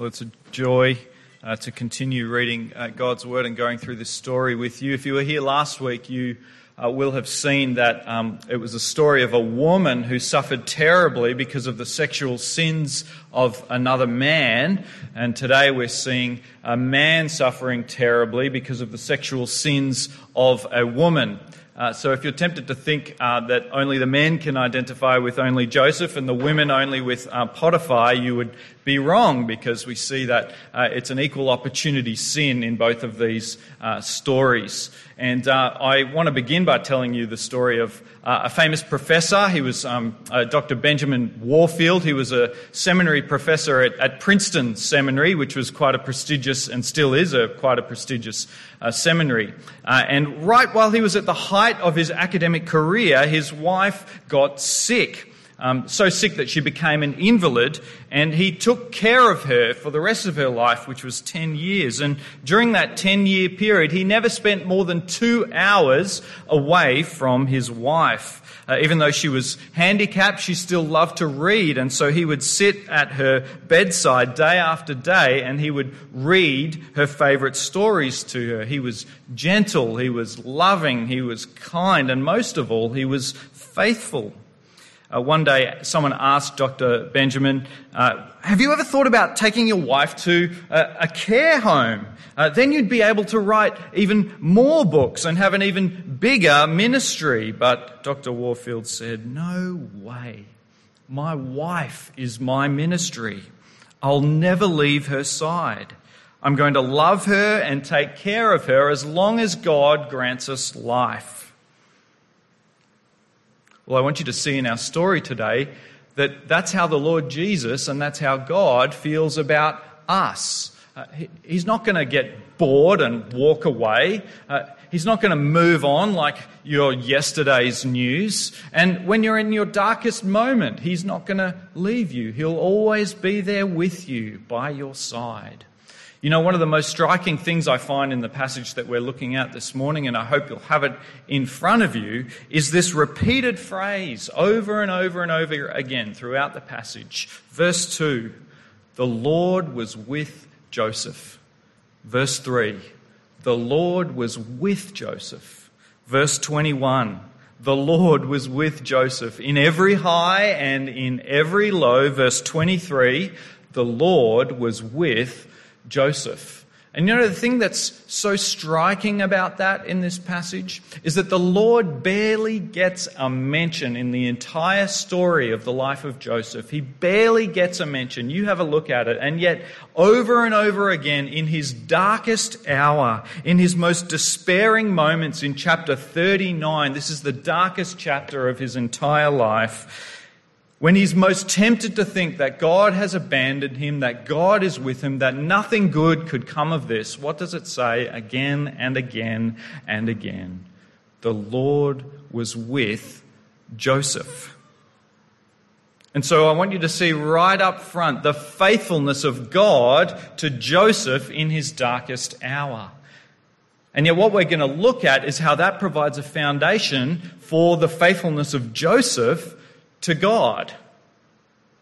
Well, it's a joy uh, to continue reading uh, God's Word and going through this story with you. If you were here last week, you uh, will have seen that um, it was a story of a woman who suffered terribly because of the sexual sins of another man. And today we're seeing a man suffering terribly because of the sexual sins of a woman. Uh, so if you're tempted to think uh, that only the men can identify with only Joseph and the women only with uh, Potiphar, you would be wrong because we see that uh, it's an equal opportunity sin in both of these uh, stories. And uh, I want to begin by telling you the story of uh, a famous professor. He was um, uh, Dr. Benjamin Warfield. He was a seminary professor at, at, Princeton Seminary, which was quite a prestigious and still is a quite a prestigious uh, seminary. and right while he was at the height of his academic career, his wife got sick um, so sick that she became an invalid, and he took care of her for the rest of her life, which was 10 years. And during that 10 year period, he never spent more than two hours away from his wife. Uh, even though she was handicapped, she still loved to read, and so he would sit at her bedside day after day and he would read her favorite stories to her. He was gentle, he was loving, he was kind, and most of all, he was faithful. Uh, one day, someone asked Dr. Benjamin, uh, Have you ever thought about taking your wife to a, a care home? Uh, then you'd be able to write even more books and have an even bigger ministry. But Dr. Warfield said, No way. My wife is my ministry. I'll never leave her side. I'm going to love her and take care of her as long as God grants us life. Well, I want you to see in our story today that that's how the Lord Jesus and that's how God feels about us. Uh, he, he's not going to get bored and walk away. Uh, he's not going to move on like your yesterday's news. And when you're in your darkest moment, he's not going to leave you. He'll always be there with you by your side. You know, one of the most striking things I find in the passage that we're looking at this morning, and I hope you'll have it in front of you, is this repeated phrase over and over and over again throughout the passage. Verse 2 The Lord was with Joseph. Verse 3 The Lord was with Joseph. Verse 21 The Lord was with Joseph in every high and in every low. Verse 23 The Lord was with Joseph. And you know, the thing that's so striking about that in this passage is that the Lord barely gets a mention in the entire story of the life of Joseph. He barely gets a mention. You have a look at it. And yet, over and over again, in his darkest hour, in his most despairing moments in chapter 39, this is the darkest chapter of his entire life, when he's most tempted to think that God has abandoned him, that God is with him, that nothing good could come of this, what does it say again and again and again? The Lord was with Joseph. And so I want you to see right up front the faithfulness of God to Joseph in his darkest hour. And yet, what we're going to look at is how that provides a foundation for the faithfulness of Joseph to God.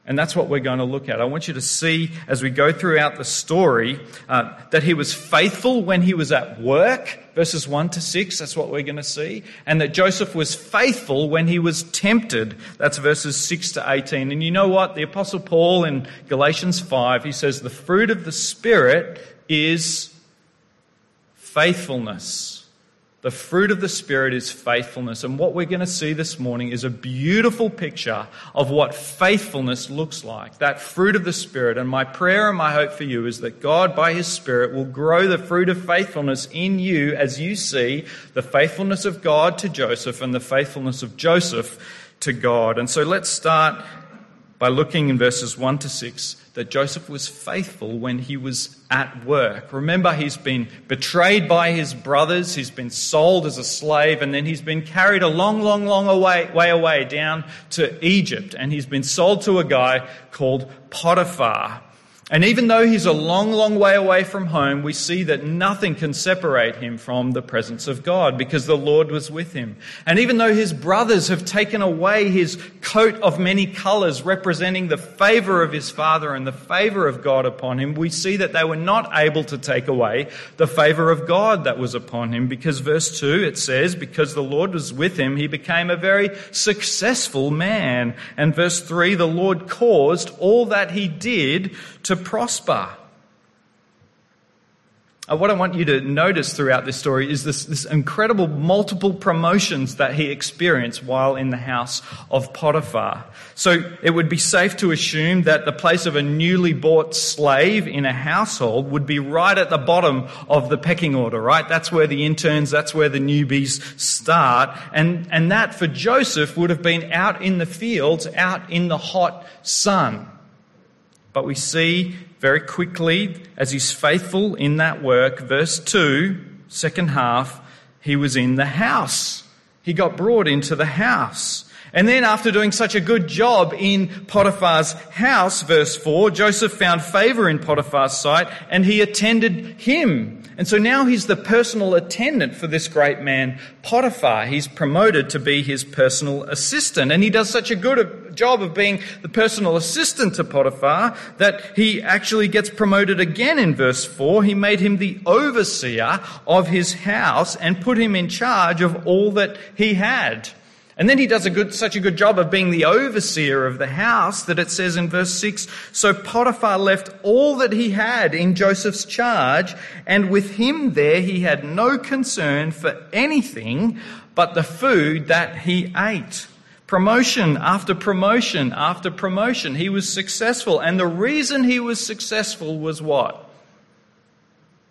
And that's what we're going to look at. I want you to see as we go throughout the story uh, that he was faithful when he was at work, verses 1 to 6, that's what we're going to see. And that Joseph was faithful when he was tempted, that's verses 6 to 18. And you know what? The Apostle Paul in Galatians 5, he says, the fruit of the Spirit is faithfulness the fruit of the Spirit is faithfulness. And what we're going to see this morning is a beautiful picture of what faithfulness looks like. That fruit of the Spirit. And my prayer and my hope for you is that God, by His Spirit, will grow the fruit of faithfulness in you as you see the faithfulness of God to Joseph and the faithfulness of Joseph to God. And so let's start by looking in verses 1 to 6 that Joseph was faithful when he was at work. Remember, he's been betrayed by his brothers, he's been sold as a slave, and then he's been carried a long, long, long away, way away down to Egypt, and he's been sold to a guy called Potiphar. And even though he's a long, long way away from home, we see that nothing can separate him from the presence of God because the Lord was with him. And even though his brothers have taken away his coat of many colors representing the favor of his father and the favor of God upon him, we see that they were not able to take away the favor of God that was upon him because verse 2 it says, because the Lord was with him, he became a very successful man. And verse 3, the Lord caused all that he did to prosper. Uh, what I want you to notice throughout this story is this, this incredible multiple promotions that he experienced while in the house of Potiphar. So it would be safe to assume that the place of a newly bought slave in a household would be right at the bottom of the pecking order, right? That's where the interns, that's where the newbies start. And, and that for Joseph would have been out in the fields, out in the hot sun. But we see very quickly, as he's faithful in that work, verse 2, second half, he was in the house. He got brought into the house. And then after doing such a good job in Potiphar's house, verse 4, Joseph found favor in Potiphar's sight and he attended him. And so now he's the personal attendant for this great man, Potiphar. He's promoted to be his personal assistant. And he does such a good job of being the personal assistant to Potiphar that he actually gets promoted again in verse 4. He made him the overseer of his house and put him in charge of all that he had. And then he does a good, such a good job of being the overseer of the house that it says in verse 6 So Potiphar left all that he had in Joseph's charge, and with him there he had no concern for anything but the food that he ate. Promotion after promotion after promotion. He was successful. And the reason he was successful was what?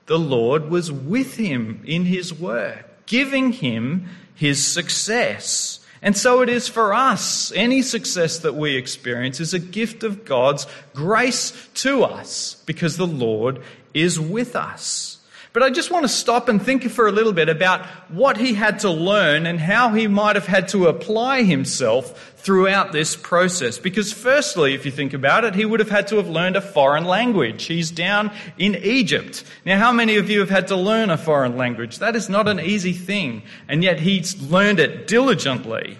The Lord was with him in his work, giving him his success. And so it is for us. Any success that we experience is a gift of God's grace to us because the Lord is with us. But I just want to stop and think for a little bit about what he had to learn and how he might have had to apply himself throughout this process. Because firstly, if you think about it, he would have had to have learned a foreign language. He's down in Egypt. Now, how many of you have had to learn a foreign language? That is not an easy thing. And yet he's learned it diligently.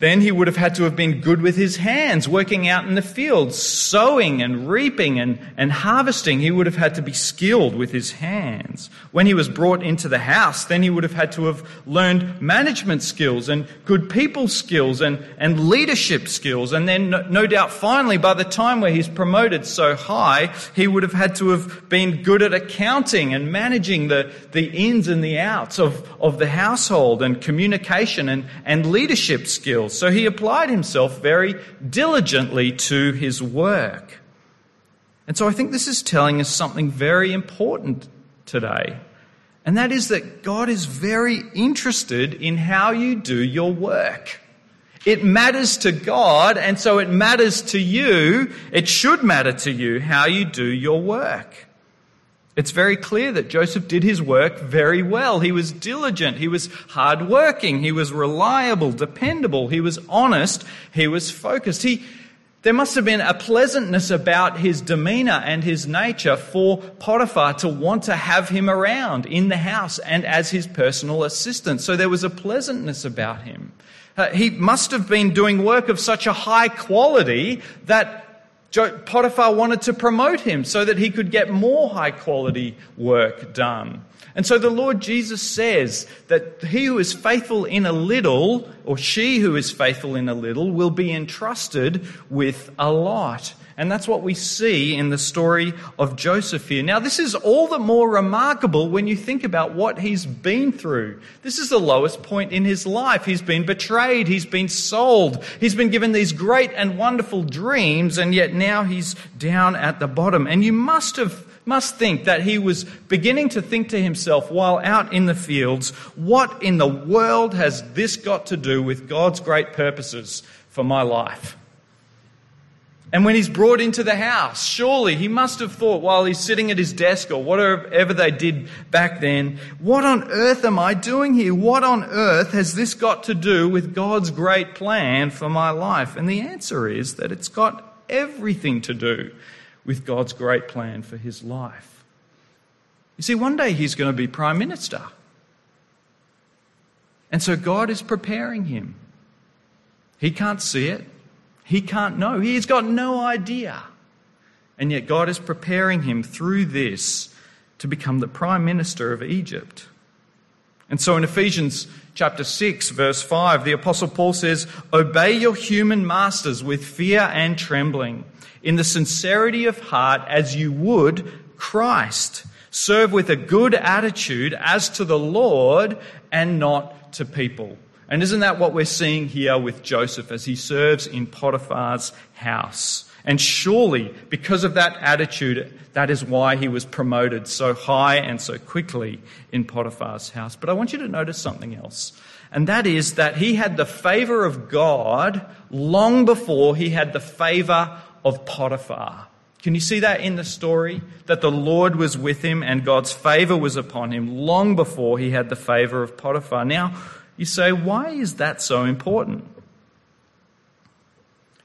Then he would have had to have been good with his hands, working out in the fields, sowing and reaping and, and harvesting. He would have had to be skilled with his hands. When he was brought into the house, then he would have had to have learned management skills and good people skills and, and leadership skills. And then no, no doubt finally, by the time where he's promoted so high, he would have had to have been good at accounting and managing the, the ins and the outs of, of the household and communication and, and leadership skills. So he applied himself very diligently to his work. And so I think this is telling us something very important today. And that is that God is very interested in how you do your work. It matters to God, and so it matters to you. It should matter to you how you do your work. It's very clear that Joseph did his work very well. He was diligent. He was hardworking. He was reliable, dependable. He was honest. He was focused. He, there must have been a pleasantness about his demeanor and his nature for Potiphar to want to have him around in the house and as his personal assistant. So there was a pleasantness about him. Uh, he must have been doing work of such a high quality that Potiphar wanted to promote him so that he could get more high quality work done. And so the Lord Jesus says that he who is faithful in a little, or she who is faithful in a little, will be entrusted with a lot. And that's what we see in the story of Joseph here. Now, this is all the more remarkable when you think about what he's been through. This is the lowest point in his life. He's been betrayed. He's been sold. He's been given these great and wonderful dreams, and yet now he's down at the bottom. And you must have must think that he was beginning to think to himself while out in the fields, what in the world has this got to do with God's great purposes for my life? And when he's brought into the house, surely he must have thought while he's sitting at his desk or whatever they did back then, what on earth am I doing here? What on earth has this got to do with God's great plan for my life? And the answer is that it's got everything to do with God's great plan for his life. You see, one day he's going to be prime minister. And so God is preparing him. He can't see it. He can't know. He's got no idea. And yet God is preparing him through this to become the prime minister of Egypt. And so in Ephesians chapter 6, verse 5, the Apostle Paul says, Obey your human masters with fear and trembling, in the sincerity of heart as you would Christ. Serve with a good attitude as to the Lord and not to people. And isn't that what we're seeing here with Joseph as he serves in Potiphar's house? And surely, because of that attitude, that is why he was promoted so high and so quickly in Potiphar's house. But I want you to notice something else. And that is that he had the favor of God long before he had the favor of Potiphar. Can you see that in the story? That the Lord was with him and God's favor was upon him long before he had the favor of Potiphar. Now, you say, why is that so important?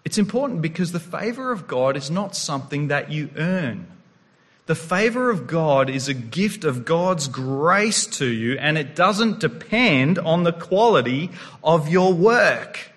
It's important because the favor of God is not something that you earn. The favor of God is a gift of God's grace to you, and it doesn't depend on the quality of your work.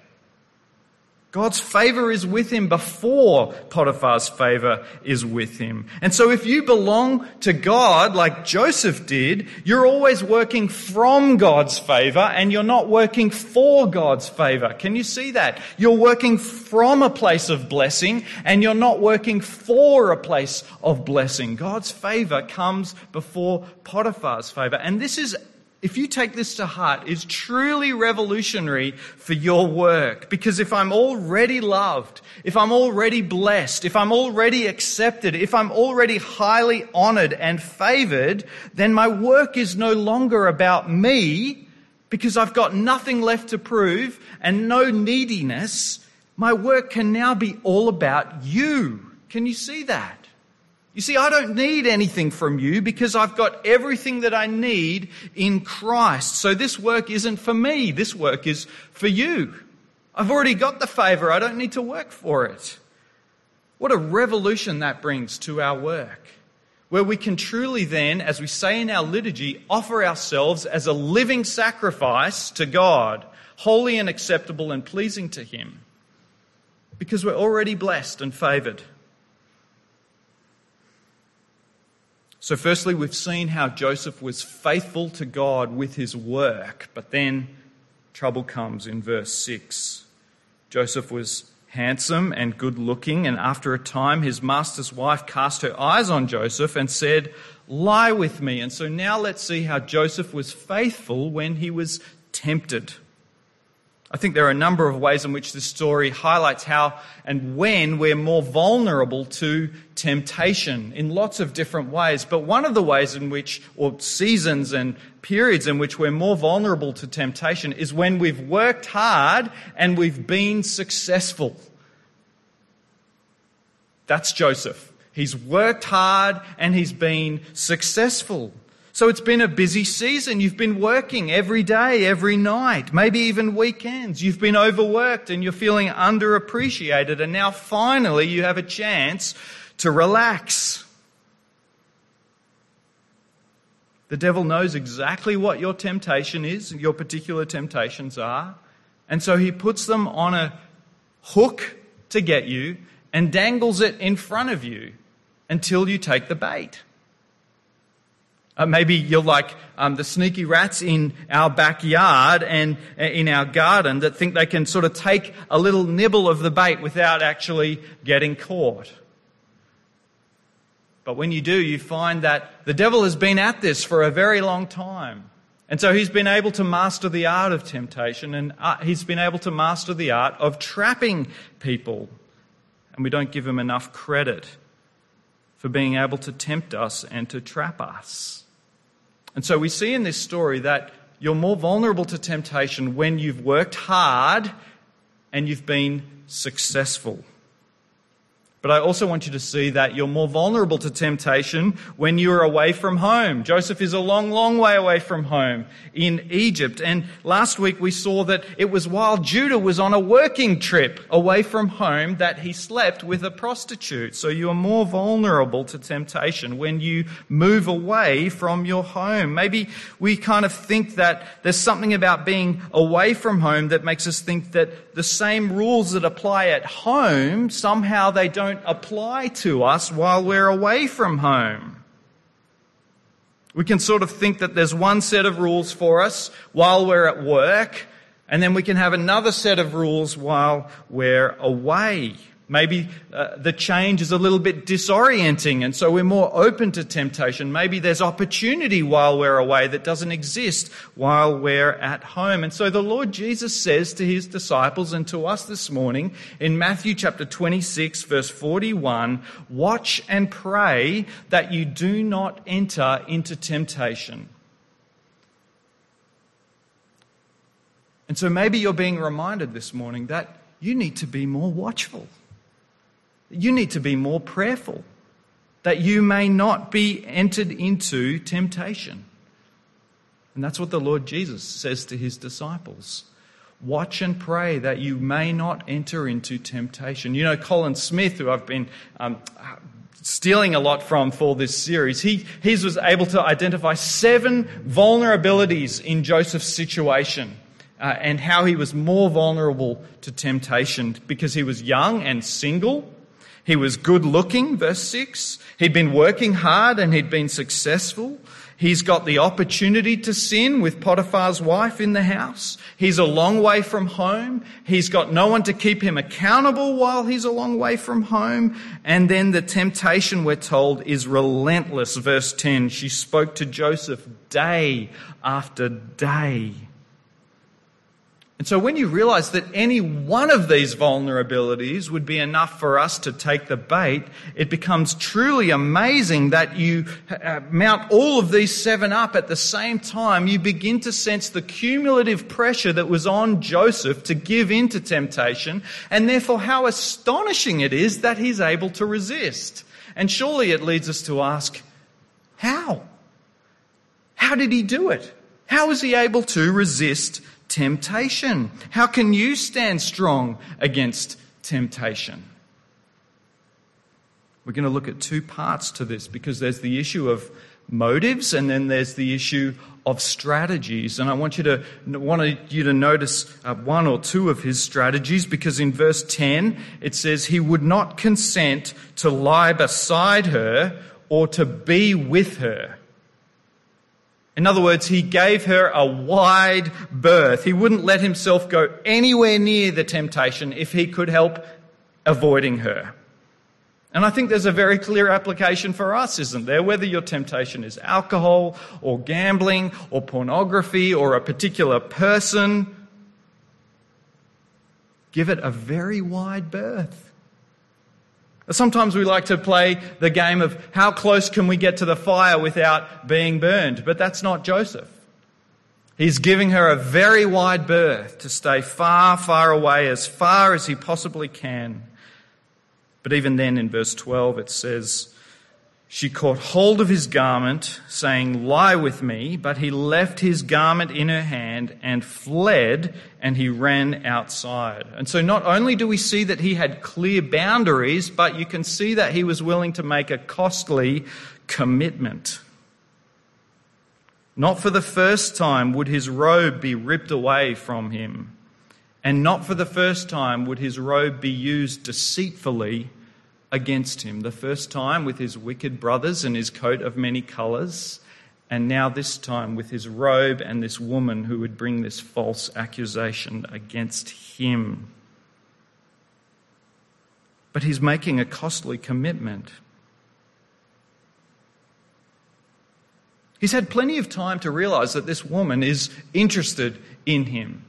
God's favor is with him before Potiphar's favor is with him. And so if you belong to God like Joseph did, you're always working from God's favor and you're not working for God's favor. Can you see that? You're working from a place of blessing and you're not working for a place of blessing. God's favor comes before Potiphar's favor. And this is if you take this to heart, is truly revolutionary for your work. Because if I'm already loved, if I'm already blessed, if I'm already accepted, if I'm already highly honored and favored, then my work is no longer about me because I've got nothing left to prove and no neediness. My work can now be all about you. Can you see that? You see, I don't need anything from you because I've got everything that I need in Christ. So this work isn't for me. This work is for you. I've already got the favor. I don't need to work for it. What a revolution that brings to our work. Where we can truly then, as we say in our liturgy, offer ourselves as a living sacrifice to God, holy and acceptable and pleasing to Him. Because we're already blessed and favored. So, firstly, we've seen how Joseph was faithful to God with his work, but then trouble comes in verse 6. Joseph was handsome and good looking, and after a time, his master's wife cast her eyes on Joseph and said, Lie with me. And so now let's see how Joseph was faithful when he was tempted. I think there are a number of ways in which this story highlights how and when we're more vulnerable to temptation in lots of different ways. But one of the ways in which, or seasons and periods in which we're more vulnerable to temptation is when we've worked hard and we've been successful. That's Joseph. He's worked hard and he's been successful. So it's been a busy season. You've been working every day, every night, maybe even weekends. You've been overworked and you're feeling underappreciated. And now finally you have a chance to relax. The devil knows exactly what your temptation is, your particular temptations are. And so he puts them on a hook to get you and dangles it in front of you until you take the bait. Uh, maybe you're like um, the sneaky rats in our backyard and uh, in our garden that think they can sort of take a little nibble of the bait without actually getting caught. But when you do, you find that the devil has been at this for a very long time. And so he's been able to master the art of temptation and uh, he's been able to master the art of trapping people. And we don't give him enough credit for being able to tempt us and to trap us. And so we see in this story that you're more vulnerable to temptation when you've worked hard and you've been successful. But I also want you to see that you're more vulnerable to temptation when you're away from home. Joseph is a long, long way away from home in Egypt. And last week we saw that it was while Judah was on a working trip away from home that he slept with a prostitute. So you are more vulnerable to temptation when you move away from your home. Maybe we kind of think that there's something about being away from home that makes us think that the same rules that apply at home, somehow they don't don't apply to us while we're away from home. We can sort of think that there's one set of rules for us while we're at work, and then we can have another set of rules while we're away. Maybe uh, the change is a little bit disorienting and so we're more open to temptation. Maybe there's opportunity while we're away that doesn't exist while we're at home. And so the Lord Jesus says to his disciples and to us this morning in Matthew chapter 26 verse 41, watch and pray that you do not enter into temptation. And so maybe you're being reminded this morning that you need to be more watchful. You need to be more prayerful that you may not be entered into temptation. And that's what the Lord Jesus says to his disciples. Watch and pray that you may not enter into temptation. You know, Colin Smith, who I've been um, stealing a lot from for this series, he, was able to identify seven vulnerabilities in Joseph's situation. Uh, and how he was more vulnerable to temptation because he was young and single. He was good looking, verse 6. He'd been working hard and he'd been successful. He's got the opportunity to sin with Potiphar's wife in the house. He's a long way from home. He's got no one to keep him accountable while he's a long way from home. And then the temptation, we're told, is relentless. Verse 10 She spoke to Joseph day after day. And so when you realize that any one of these vulnerabilities would be enough for us to take the bait, it becomes truly amazing that you uh, mount all of these seven up at the same time. You begin to sense the cumulative pressure that was on Joseph to give in to temptation, and therefore how astonishing it is that he's able to resist. And surely it leads us to ask, how? How did he do it? How was he able to resist temptation? How can you stand strong against temptation? We're going to look at two parts to this because there's the issue of motives and then there's the issue of strategies. And I want you to, want you to notice uh, one or two of his strategies because in verse 10 it says he would not consent to lie beside her or to be with her. In other words, he gave her a wide berth. He wouldn't let himself go anywhere near the temptation if he could help avoiding her. And I think there's a very clear application for us, isn't there? Whether your temptation is alcohol or gambling or pornography or a particular person, give it a very wide berth. Sometimes we like to play the game of how close can we get to the fire without being burned, but that's not Joseph. He's giving her a very wide berth to stay far, far away, as far as he possibly can. But even then, in verse 12, it says, she caught hold of his garment, saying, Lie with me. But he left his garment in her hand and fled, and he ran outside. And so not only do we see that he had clear boundaries, but you can see that he was willing to make a costly commitment. Not for the first time would his robe be ripped away from him, and not for the first time would his robe be used deceitfully against him. The first time with his wicked brothers and his coat of many colours, and now this time with his robe and this woman who would bring this false accusation against him. But he's making a costly commitment. He's had plenty of time to realize that this woman is interested in him.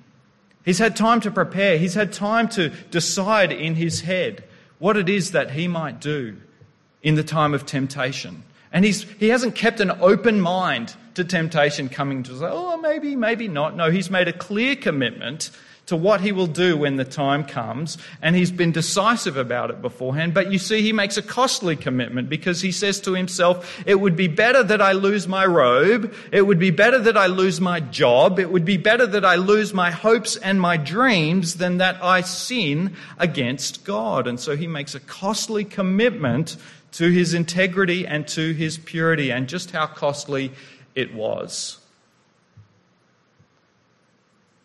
He's had time to prepare. He's had time to decide in his head what it is that he might do in the time of temptation. And he's, he hasn't kept an open mind to temptation coming to say, oh, maybe, maybe not. No, he's made a clear commitment to what he will do when the time comes, and he's been decisive about it beforehand. But you see, he makes a costly commitment because he says to himself, It would be better that I lose my robe, it would be better that I lose my job, it would be better that I lose my hopes and my dreams than that I sin against God. And so he makes a costly commitment to his integrity and to his purity, and just how costly it was.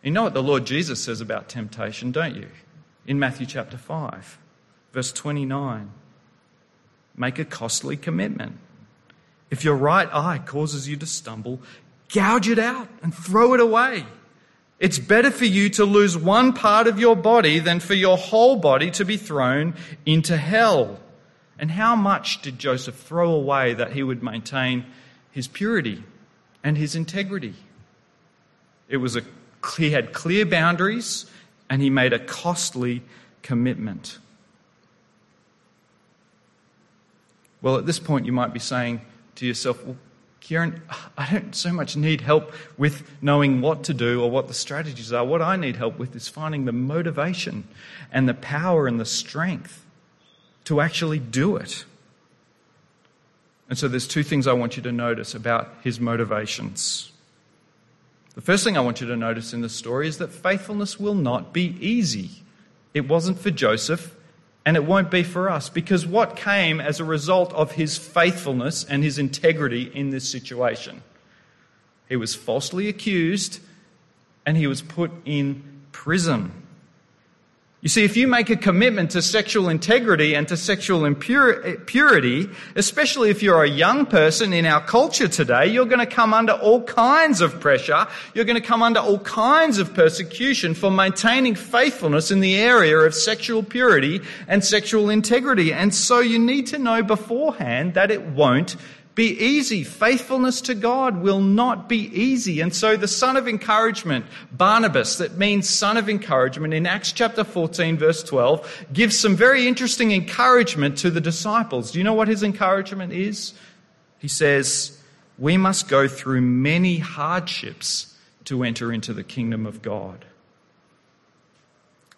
You know what the Lord Jesus says about temptation, don't you? In Matthew chapter 5, verse 29. Make a costly commitment. If your right eye causes you to stumble, gouge it out and throw it away. It's better for you to lose one part of your body than for your whole body to be thrown into hell. And how much did Joseph throw away that he would maintain his purity and his integrity? It was a he had clear boundaries and he made a costly commitment. Well, at this point, you might be saying to yourself, well, Kieran, I don't so much need help with knowing what to do or what the strategies are. What I need help with is finding the motivation and the power and the strength to actually do it. And so there's two things I want you to notice about his motivations. The first thing I want you to notice in the story is that faithfulness will not be easy. It wasn't for Joseph, and it won't be for us, because what came as a result of his faithfulness and his integrity in this situation? He was falsely accused, and he was put in prison. You see, if you make a commitment to sexual integrity and to sexual purity, especially if you're a young person in our culture today, you're going to come under all kinds of pressure. You're going to come under all kinds of persecution for maintaining faithfulness in the area of sexual purity and sexual integrity. And so you need to know beforehand that it won't be easy. Faithfulness to God will not be easy. And so the son of encouragement, Barnabas, that means son of encouragement, in Acts chapter 14, verse 12, gives some very interesting encouragement to the disciples. Do you know what his encouragement is? He says, We must go through many hardships to enter into the kingdom of God.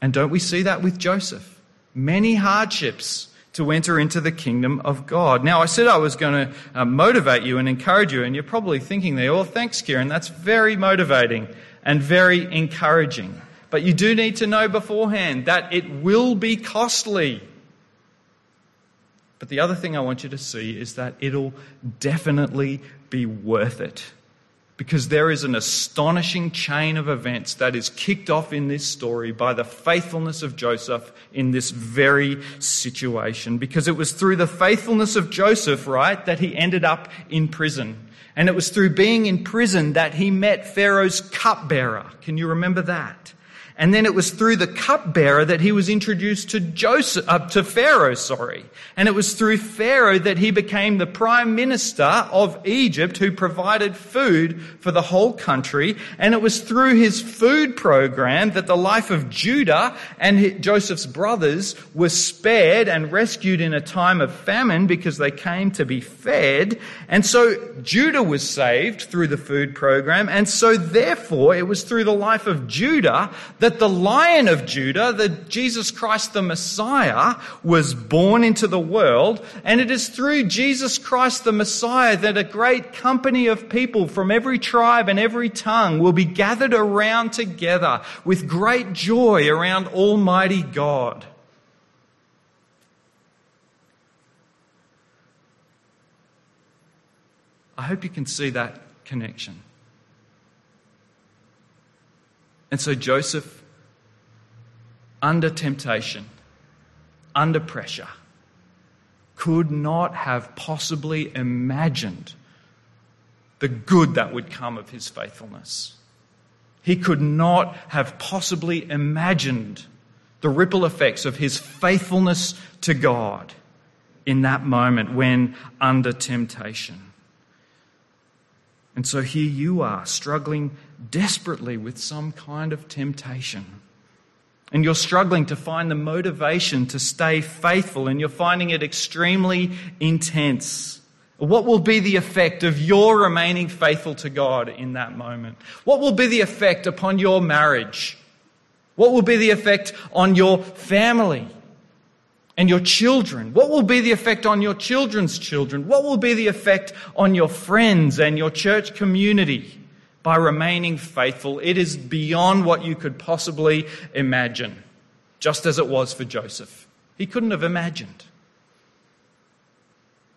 And don't we see that with Joseph? Many hardships to enter into the kingdom of God. Now, I said I was going to uh, motivate you and encourage you, and you're probably thinking there, oh, thanks, Kieran. That's very motivating and very encouraging. But you do need to know beforehand that it will be costly. But the other thing I want you to see is that it'll definitely be worth it because there is an astonishing chain of events that is kicked off in this story by the faithfulness of Joseph in this very situation. Because it was through the faithfulness of Joseph, right, that he ended up in prison. And it was through being in prison that he met Pharaoh's cupbearer. Can you remember that? And then it was through the cupbearer that he was introduced to Joseph, uh, to Pharaoh, sorry. And it was through Pharaoh that he became the prime minister of Egypt who provided food for the whole country. And it was through his food program that the life of Judah and Joseph's brothers was spared and rescued in a time of famine because they came to be fed. And so Judah was saved through the food program. And so therefore it was through the life of Judah that that the Lion of Judah, the Jesus Christ the Messiah, was born into the world. And it is through Jesus Christ the Messiah that a great company of people from every tribe and every tongue will be gathered around together with great joy around Almighty God. I hope you can see that connection. And so Joseph, under temptation, under pressure, could not have possibly imagined the good that would come of his faithfulness. He could not have possibly imagined the ripple effects of his faithfulness to God in that moment when under temptation. And so here you are, struggling desperately with some kind of temptation. And you're struggling to find the motivation to stay faithful, and you're finding it extremely intense. What will be the effect of your remaining faithful to God in that moment? What will be the effect upon your marriage? What will be the effect on your family and your children? What will be the effect on your children's children? What will be the effect on your friends and your church community by remaining faithful? It is beyond what you could possibly imagine, just as it was for Joseph. He couldn't have imagined.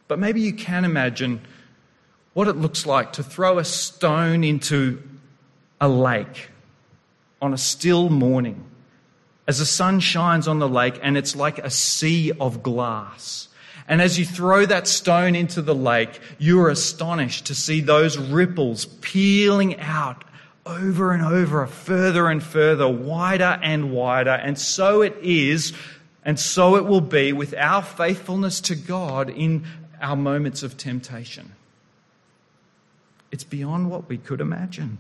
But maybe you can imagine what it looks like to throw a stone into a lake on a still morning as the sun shines on the lake and it's like a sea of glass. And as you throw that stone into the lake, you are astonished to see those ripples peeling out over and over, further and further, wider and wider. And so it is, and so it will be with our faithfulness to God in our moments of temptation. It's beyond what we could imagine.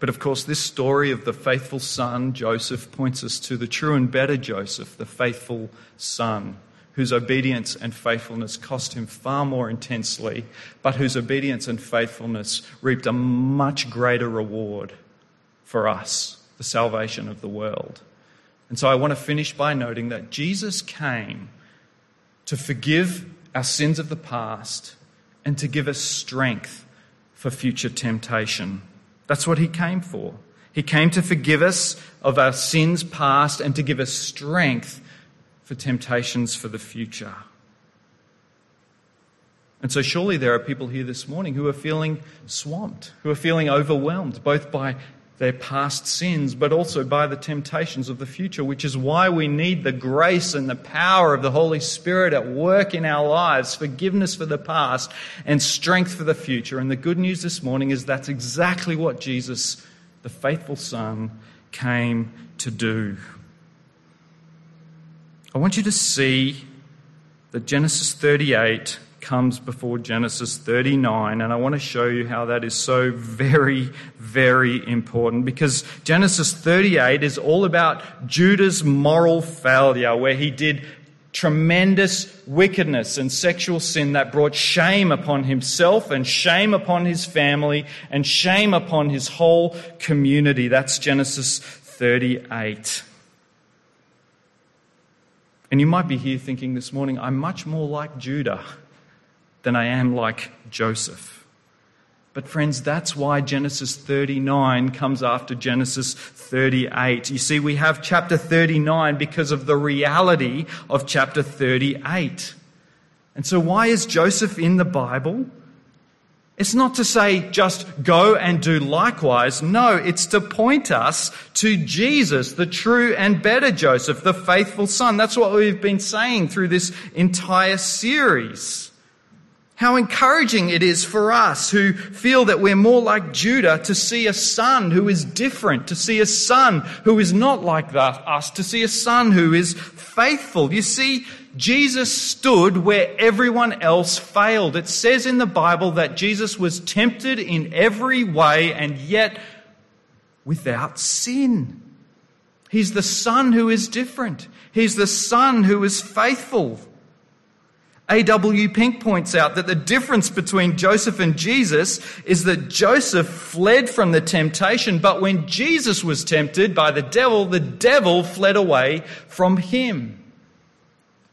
But of course, this story of the faithful son, Joseph, points us to the true and better Joseph, the faithful son whose obedience and faithfulness cost him far more intensely, but whose obedience and faithfulness reaped a much greater reward for us, the salvation of the world. And so I want to finish by noting that Jesus came to forgive our sins of the past and to give us strength for future temptation. That's what he came for. He came to forgive us of our sins past and to give us strength for temptations for the future. And so, surely there are people here this morning who are feeling swamped, who are feeling overwhelmed, both by their past sins, but also by the temptations of the future, which is why we need the grace and the power of the Holy Spirit at work in our lives, forgiveness for the past, and strength for the future. And the good news this morning is that's exactly what Jesus, the faithful Son, came to do. I want you to see that Genesis 38 comes before Genesis 39, and I want to show you how that is so very, very important because Genesis 38 is all about Judah's moral failure, where he did tremendous wickedness and sexual sin that brought shame upon himself and shame upon his family and shame upon his whole community. That's Genesis 38. And you might be here thinking this morning, I'm much more like Judah than I am like Joseph. But, friends, that's why Genesis 39 comes after Genesis 38. You see, we have chapter 39 because of the reality of chapter 38. And so, why is Joseph in the Bible? It's not to say just go and do likewise. No, it's to point us to Jesus, the true and better Joseph, the faithful son. That's what we've been saying through this entire series. How encouraging it is for us who feel that we're more like Judah to see a son who is different, to see a son who is not like that, us, to see a son who is faithful. You see, Jesus stood where everyone else failed. It says in the Bible that Jesus was tempted in every way and yet without sin. He's the son who is different. He's the son who is faithful. A.W. Pink points out that the difference between Joseph and Jesus is that Joseph fled from the temptation, but when Jesus was tempted by the devil, the devil fled away from him.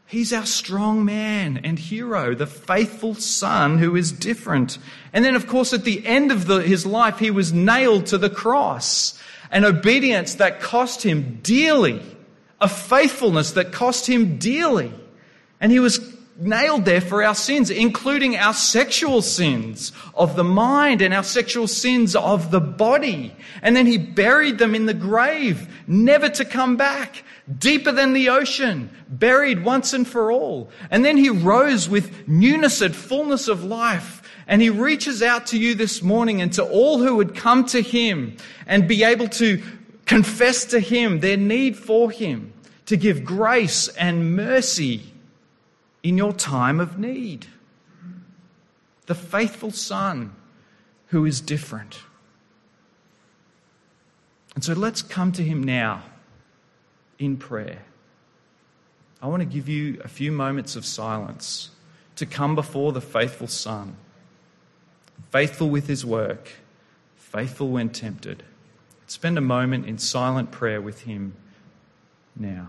He's our strong man and hero, the faithful son who is different. And then, of course, at the end of the, his life, he was nailed to the cross. An obedience that cost him dearly, a faithfulness that cost him dearly. And he was nailed there for our sins, including our sexual sins of the mind and our sexual sins of the body. And then he buried them in the grave, never to come back deeper than the ocean, buried once and for all. And then he rose with newness and fullness of life. And he reaches out to you this morning and to all who would come to him and be able to confess to him their need for him, to give grace and mercy in your time of need. The faithful son who is different. And so let's come to him now in prayer. I want to give you a few moments of silence to come before the faithful Son, faithful with his work, faithful when tempted. Spend a moment in silent prayer with him now.